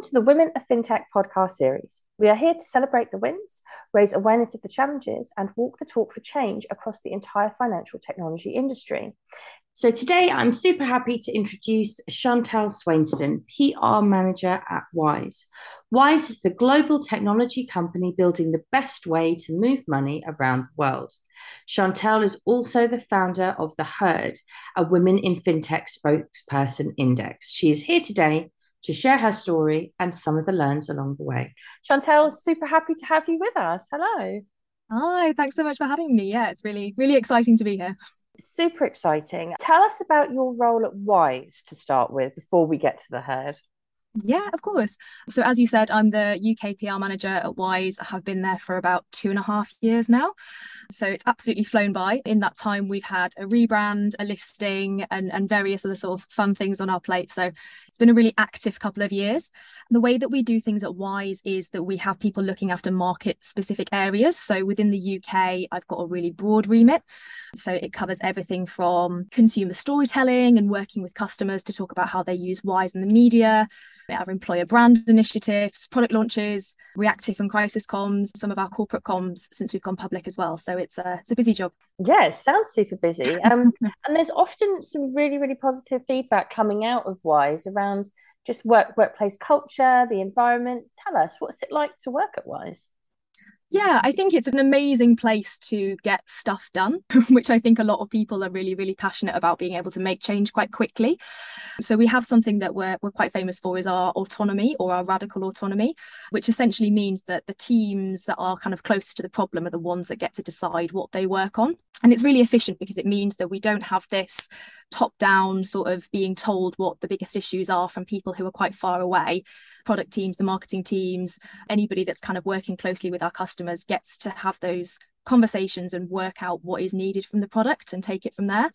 Welcome to the Women of FinTech podcast series. We are here to celebrate the wins, raise awareness of the challenges, and walk the talk for change across the entire financial technology industry. So, today I'm super happy to introduce Chantal Swainston, PR manager at Wise. Wise is the global technology company building the best way to move money around the world. Chantal is also the founder of The Heard, a Women in FinTech spokesperson index. She is here today to share her story and some of the learns along the way. Chantal, super happy to have you with us. Hello. Hi, thanks so much for having me. Yeah, it's really, really exciting to be here. Super exciting. Tell us about your role at Wise to start with before we get to the Heard. Yeah, of course. So, as you said, I'm the UK PR manager at Wise. I have been there for about two and a half years now. So, it's absolutely flown by. In that time, we've had a rebrand, a listing, and, and various other sort of fun things on our plate. So, it's been a really active couple of years. The way that we do things at Wise is that we have people looking after market specific areas. So, within the UK, I've got a really broad remit. So, it covers everything from consumer storytelling and working with customers to talk about how they use Wise in the media our employer brand initiatives, product launches, reactive and crisis comms, some of our corporate comms since we've gone public as well. So it's a it's a busy job. Yeah, sounds super busy. Um, and there's often some really really positive feedback coming out of Wise around just work workplace culture, the environment. Tell us what's it like to work at Wise. Yeah, I think it's an amazing place to get stuff done, which I think a lot of people are really, really passionate about being able to make change quite quickly. So we have something that we're, we're quite famous for is our autonomy or our radical autonomy, which essentially means that the teams that are kind of closest to the problem are the ones that get to decide what they work on. And it's really efficient because it means that we don't have this top down sort of being told what the biggest issues are from people who are quite far away. Product teams the marketing teams anybody that's kind of working closely with our customers gets to have those conversations and work out what is needed from the product and take it from there.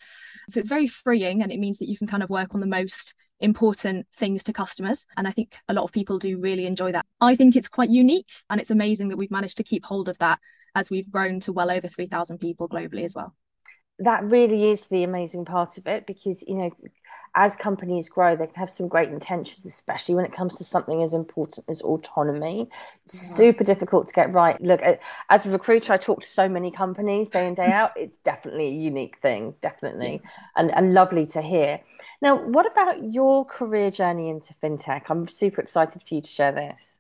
So it's very freeing and it means that you can kind of work on the most important things to customers. And i think a lot of people do really enjoy that. I think it's quite unique and it's amazing that we've managed to keep hold of that as we've grown to well over 3000 people globally as well. That really is the amazing part of it because you know as companies grow they can have some great intentions especially when it comes to something as important as autonomy. Yeah. super difficult to get right. Look as a recruiter i talk to so many companies day in day out. It's definitely a unique thing definitely yeah. and, and lovely to hear. Now what about your career journey into fintech? I'm super excited for you to share this.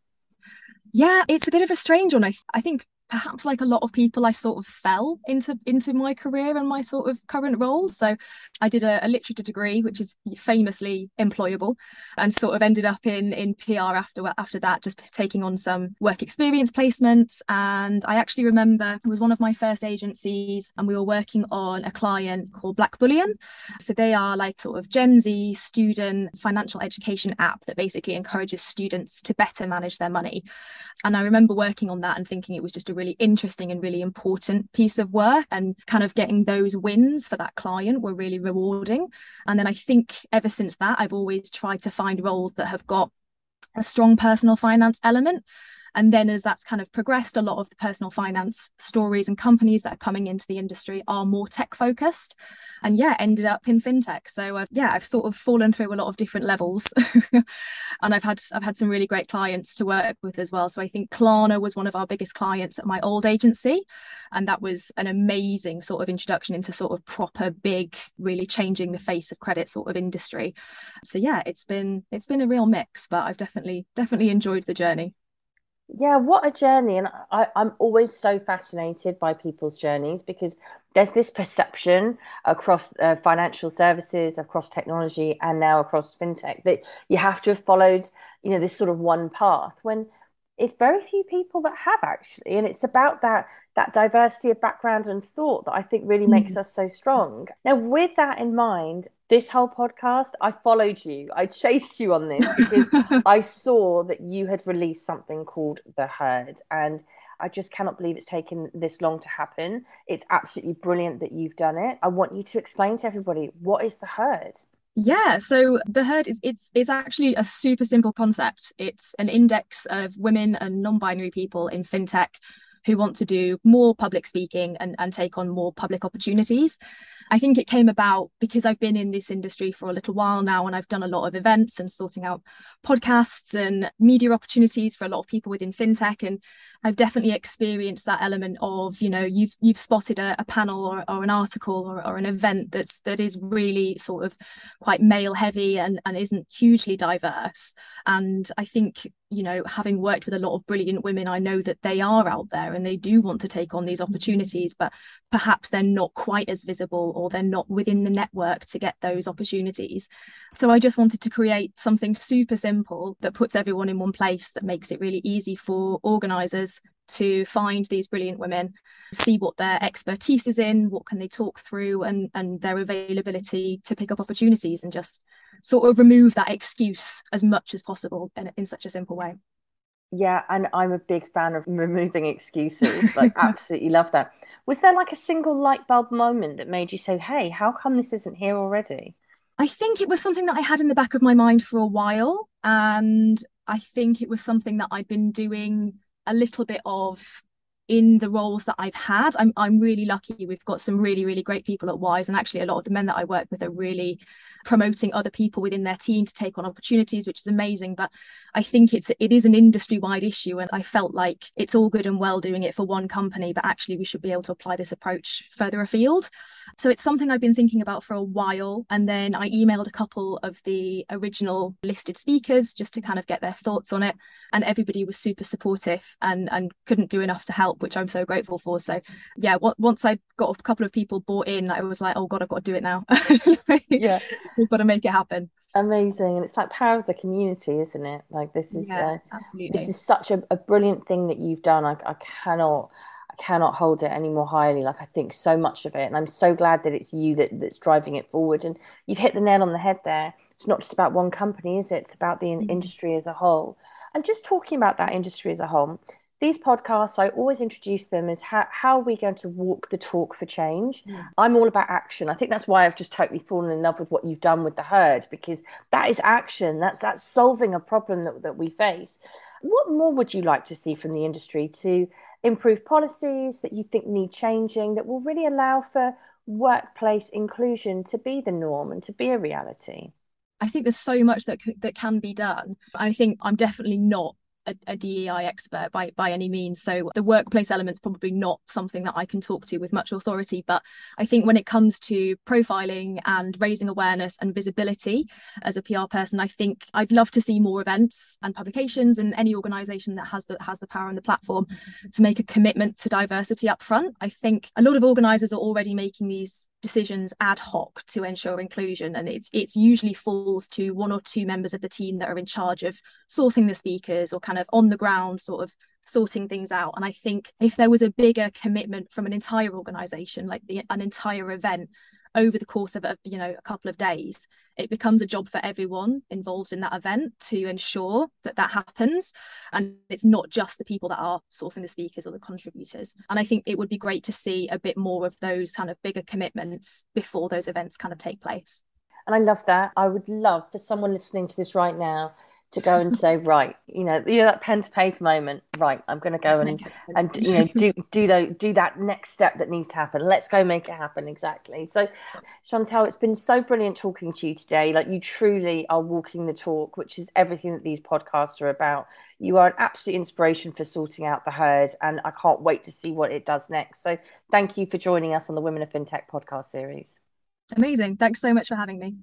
Yeah, it's a bit of a strange one. I, I think perhaps like a lot of people i sort of fell into into my career and my sort of current role. So i did a, a, literature degree which is famously employable and sort of ended up in in pr after after that just taking on some work experience placements. And i actually remember it was one of my first agencies and we were working on a client called Blackbullion. So they are like sort of gen z student financial education app that basically encourages students to better manage their money. And i remember working on that and thinking it was just a really interesting and really important piece of work and kind of getting those wins for that client were really rewarding. And then i think ever since that i've always tried to find roles that have got a strong personal finance element and then as that's kind of progressed, a lot of the personal finance stories and companies that are coming into the industry are more tech focused. And yeah, ended up in fintech. So uh, yeah, I've sort of fallen through a lot of different levels, and I've had I've had some really great clients to work with as well. So I think Klarna was one of our biggest clients at my old agency, and that was an amazing sort of introduction into sort of proper big, really changing the face of credit sort of industry. So yeah, it's been it's been a real mix, but I've definitely definitely enjoyed the journey. Yeah, what a journey. And I, I'm always so fascinated by people's journeys because there's this perception across uh, financial services, across technology, and now across fintech that you have to have followed, you know, this sort of one path when it's very few people that have actually and it's about that that diversity of background and thought that i think really makes mm. us so strong. Now with that in mind this whole podcast i followed you. I chased you on this because i saw that you had released something called the Heard and i just cannot believe it's taken this long to happen. It's absolutely brilliant that you've done it. I want you to explain to everybody what is the Heard yeah, so the Heard is it's it's actually a super simple concept. It's an index of women and non-binary people in fintech who want to do more public speaking and, and take on more public opportunities. I think it came about because I've been in this industry for a little while now and I've done a lot of events and sorting out podcasts and media opportunities for a lot of people within fintech. And I've definitely experienced that element of, you know, you've you've spotted a, a panel or, or an article or, or an event that's that is really sort of quite male heavy and, and isn't hugely diverse. And I think you know, having worked with a lot of brilliant women, I know that they are out there and they do want to take on these opportunities, but perhaps they're not quite as visible or they're not within the network to get those opportunities. So I just wanted to create something super simple that puts everyone in one place, that makes it really easy for organisers to find these brilliant women see what their expertise is in what can they talk through and and their availability to pick up opportunities and just sort of remove that excuse as much as possible in, in such a simple way yeah and i'm a big fan of removing excuses like absolutely love that. Was there like a single light bulb moment that made you say hey how come this isn't here already? I think it was something that i had in the back of my mind for a while and i think it was something that i'd been doing a little bit of in the roles that I've had. I'm I'm really lucky. We've got some really really great people at Wise, and actually a lot of the men that I work with are really promoting other people within their team to take on opportunities, which is amazing. But I think it's it is an industry wide issue, and I felt like it's all good and well doing it for one company, but actually we should be able to apply this approach further afield. So it's something I've been thinking about for a while, and then I emailed a couple of the original listed speakers just to kind of get their thoughts on it, and everybody was super supportive and and couldn't do enough to help help, which I'm so grateful for. So yeah, what, once I got a couple of people bought in, I was like, oh God, I've got to do it now. yeah, we've got to make it happen. Amazing, and it's like power of the community, isn't it? Like this is yeah, uh, absolutely. This is such a, a brilliant thing that you've done. I, I cannot. I cannot hold it any more highly. Like I think so much of it, and I'm so glad that it's you that, that's driving it forward. And you've hit the nail on the head there. It's not just about one company, is it? It's about the mm-hmm. industry as a whole. And just talking about that industry as a whole, these podcasts, I always introduce them as how, how are we going to walk the talk for change? Yeah. I'm all about action. I think that's why I've just totally fallen in love with what you've done with the Heard, because that is action. That's that's solving a problem that, that we face. What more would you like to see from the industry to improve policies that you think need changing that will really allow for workplace inclusion to be the norm and to be a reality? I think there's so much that that can be done. I think I'm definitely not a, a, DEI expert by by any means. So the workplace element's probably not something that I can talk to with much authority. But I think when it comes to profiling and raising awareness and visibility as a PR person, I think I'd love to see more events and publications and any organisation that has the has the power and the platform to make a commitment to diversity up front. I think a lot of organisers are already making these decisions ad hoc to ensure inclusion and it's it's usually falls to one or two members of the team that are in charge of sourcing the speakers or kind of on the ground sort of sorting things out. And i think if there was a bigger commitment from an entire organization like the, an entire event over the course of a you know a couple of days it becomes a job for everyone involved in that event to ensure that that happens. And it's not just the people that are sourcing the speakers or the contributors. And i think it would be great to see a bit more of those kind of bigger commitments before those events kind of take place. And i love that. I would love for someone listening to this right now to go and say, right, you know, you know that pen to paper moment, right? I'm going to go and and you know do do the, do that next step that needs to happen. Let's go make it happen exactly. So, Chantal, it's been so brilliant talking to you today. Like you truly are walking the talk, which is everything that these podcasts are about. You are an absolute inspiration for sorting out the Heard, and I can't wait to see what it does next. So, thank you for joining us on the Women of FinTech podcast series. Amazing. Thanks so much for having me.